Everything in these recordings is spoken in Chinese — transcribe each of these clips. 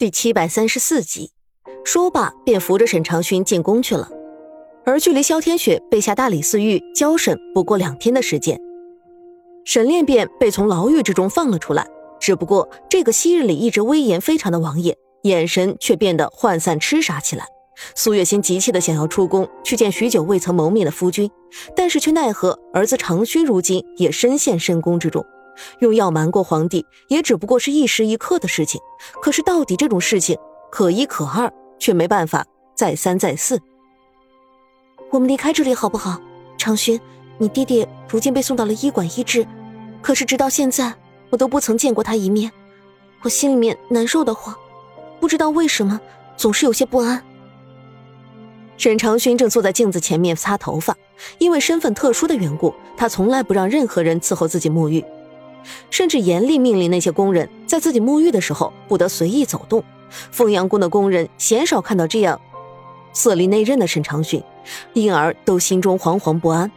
第七百三十四集，说罢便扶着沈长勋进宫去了。而距离萧天雪被下大理寺狱交审不过两天的时间，沈炼便被从牢狱之中放了出来。只不过这个昔日里一直威严非常的王爷，眼神却变得涣散痴傻起来。苏月心急切的想要出宫去见许久未曾谋面的夫君，但是却奈何儿子长勋如今也深陷深宫之中。用药瞒过皇帝，也只不过是一时一刻的事情。可是到底这种事情可一可二，却没办法再三再四。我们离开这里好不好？长勋，你爹爹如今被送到了医馆医治，可是直到现在，我都不曾见过他一面，我心里面难受的慌，不知道为什么总是有些不安。沈长勋正坐在镜子前面擦头发，因为身份特殊的缘故，他从来不让任何人伺候自己沐浴。甚至严厉命令那些工人在自己沐浴的时候不得随意走动。凤阳宫的工人鲜少看到这样色厉内荏的沈长勋，因而都心中惶惶不安。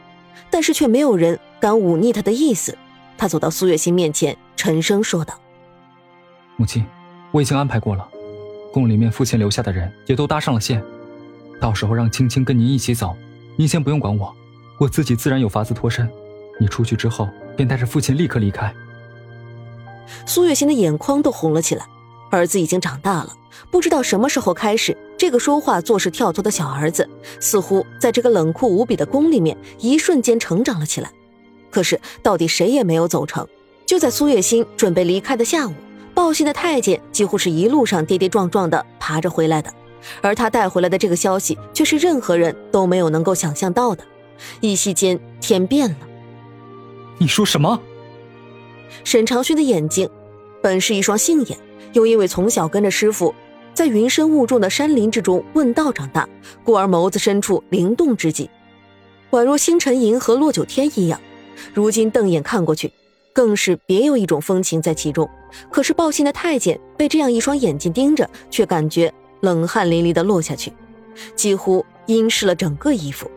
但是却没有人敢忤逆他的意思。他走到苏月心面前，沉声说道：“母亲，我已经安排过了，宫里面父亲留下的人也都搭上了线，到时候让青青跟您一起走，您先不用管我，我自己自然有法子脱身。你出去之后。”便带着父亲立刻离开。苏月心的眼眶都红了起来。儿子已经长大了，不知道什么时候开始，这个说话做事跳脱的小儿子，似乎在这个冷酷无比的宫里面，一瞬间成长了起来。可是，到底谁也没有走成。就在苏月心准备离开的下午，报信的太监几乎是一路上跌跌撞撞的爬着回来的，而他带回来的这个消息，却是任何人都没有能够想象到的。一夕间，天变了。你说什么？沈长勋的眼睛本是一双杏眼，又因为从小跟着师傅在云深雾重的山林之中问道长大，故而眸子深处灵动之极，宛若星辰银河落九天一样。如今瞪眼看过去，更是别有一种风情在其中。可是报信的太监被这样一双眼睛盯着，却感觉冷汗淋漓的落下去，几乎阴湿了整个衣服。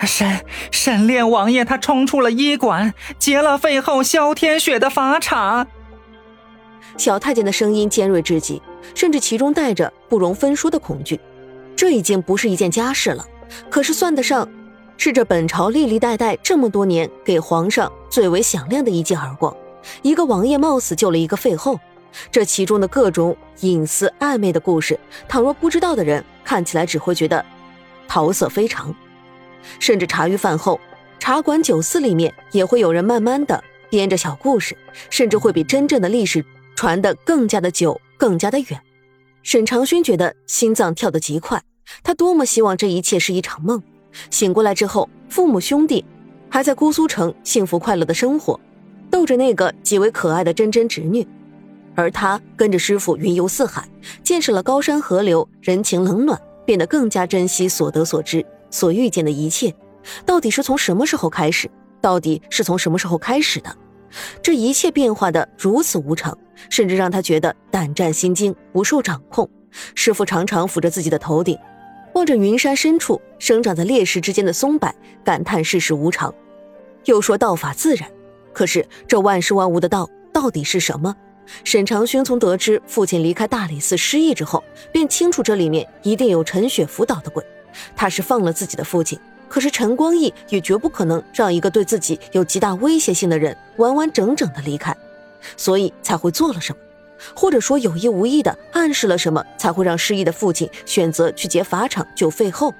沈沈炼王爷，他冲出了医馆，劫了废后萧天雪的法场。小太监的声音尖锐至极，甚至其中带着不容分说的恐惧。这已经不是一件家事了，可是算得上是这本朝历历代代这么多年给皇上最为响亮的一记耳光。一个王爷冒死救了一个废后，这其中的各种隐私暧昧的故事，倘若不知道的人看起来只会觉得桃色非常。甚至茶余饭后，茶馆酒肆里面也会有人慢慢的编着小故事，甚至会比真正的历史传得更加的久，更加的远。沈长勋觉得心脏跳得极快，他多么希望这一切是一场梦，醒过来之后，父母兄弟还在姑苏城幸福快乐的生活，逗着那个极为可爱的真真侄女，而他跟着师傅云游四海，见识了高山河流，人情冷暖，变得更加珍惜所得所知。所遇见的一切，到底是从什么时候开始？到底是从什么时候开始的？这一切变化的如此无常，甚至让他觉得胆战心惊，不受掌控。师傅常常抚着自己的头顶，望着云山深处生长在裂石之间的松柏，感叹世事无常。又说道法自然，可是这万事万物的道到底是什么？沈长勋从得知父亲离开大理寺失忆之后，便清楚这里面一定有陈雪辅导的鬼。他是放了自己的父亲，可是陈光义也绝不可能让一个对自己有极大威胁性的人完完整整的离开，所以才会做了什么，或者说有意无意的暗示了什么，才会让失忆的父亲选择去劫法场救废后，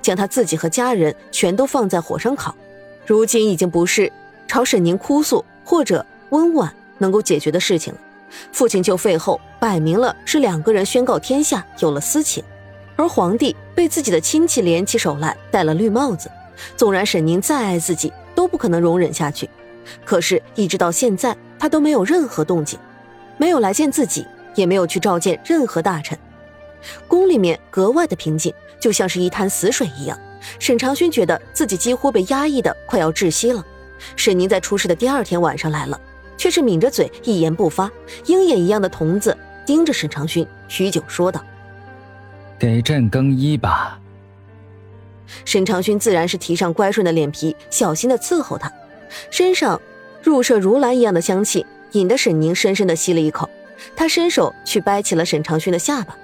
将他自己和家人全都放在火上烤。如今已经不是朝沈宁哭诉或者温婉能够解决的事情了。父亲救废后，摆明了是两个人宣告天下有了私情。而皇帝被自己的亲戚联起手来戴了绿帽子，纵然沈宁再爱自己，都不可能容忍下去。可是，一直到现在，他都没有任何动静，没有来见自己，也没有去召见任何大臣。宫里面格外的平静，就像是一滩死水一样。沈长勋觉得自己几乎被压抑的快要窒息了。沈宁在出事的第二天晚上来了，却是抿着嘴，一言不发，鹰眼一样的瞳子盯着沈长勋，许久说道。给朕更衣吧。沈长勋自然是提上乖顺的脸皮，小心的伺候他。身上入射如兰一样的香气，引得沈宁深深的吸了一口。他伸手去掰起了沈长勋的下巴，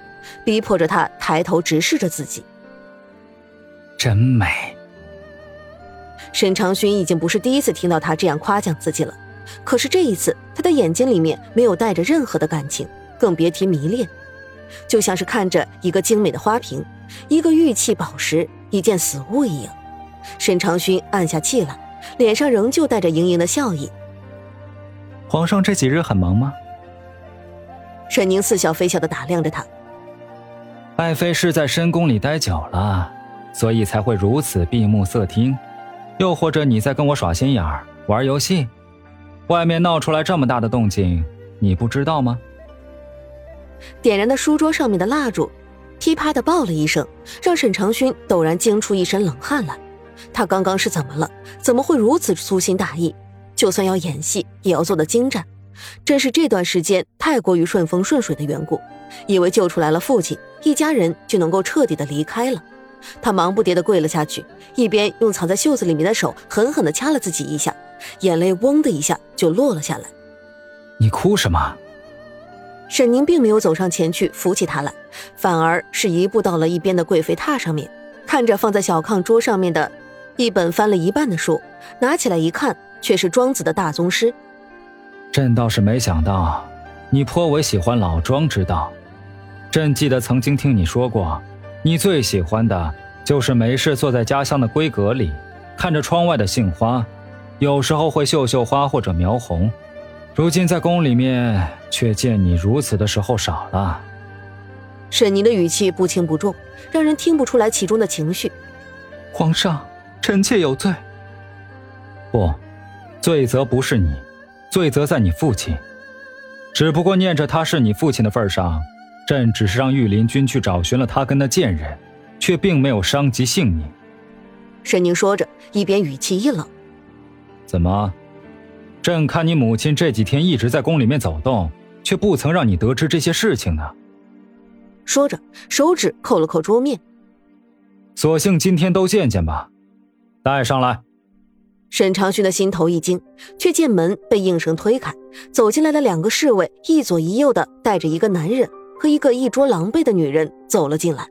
逼迫着他抬头直视着自己。真美。沈长勋已经不是第一次听到他这样夸奖自己了，可是这一次，他的眼睛里面没有带着任何的感情，更别提迷恋，就像是看着一个精美的花瓶，一个玉器宝石，一件死物一样。沈长勋暗下气来，脸上仍旧带着盈盈的笑意。皇上这几日很忙吗？沈宁似笑非笑的打量着他。爱妃是在深宫里待久了，所以才会如此闭目塞听。又或者你在跟我耍心眼儿、玩游戏？外面闹出来这么大的动静，你不知道吗？点燃的书桌上面的蜡烛，噼啪的爆了一声，让沈长勋陡然惊出一身冷汗来。他刚刚是怎么了？怎么会如此粗心大意？就算要演戏，也要做得精湛。真是这段时间太过于顺风顺水的缘故，以为救出来了父亲，一家人就能够彻底的离开了。他忙不迭的跪了下去，一边用藏在袖子里面的手狠狠的掐了自己一下，眼泪嗡的一下就落了下来。你哭什么？沈宁并没有走上前去扶起他来，反而是一步到了一边的贵妃榻上面，看着放在小炕桌上面的一本翻了一半的书，拿起来一看，却是庄子的大宗师。朕倒是没想到，你颇为喜欢老庄之道。朕记得曾经听你说过。你最喜欢的就是没事坐在家乡的闺阁里，看着窗外的杏花，有时候会绣绣花或者描红。如今在宫里面，却见你如此的时候少了。沈宁的语气不轻不重，让人听不出来其中的情绪。皇上，臣妾有罪。不，罪责不是你，罪责在你父亲。只不过念着他是你父亲的份上。朕只是让御林军去找寻了他跟那贱人，却并没有伤及性命。沈宁说着，一边语气一冷：“怎么？朕看你母亲这几天一直在宫里面走动，却不曾让你得知这些事情呢？”说着，手指扣了扣桌面。索性今天都见见吧，带上来。沈长勋的心头一惊，却见门被应声推开，走进来的两个侍卫一左一右的带着一个男人。和一个一桌狼狈的女人走了进来。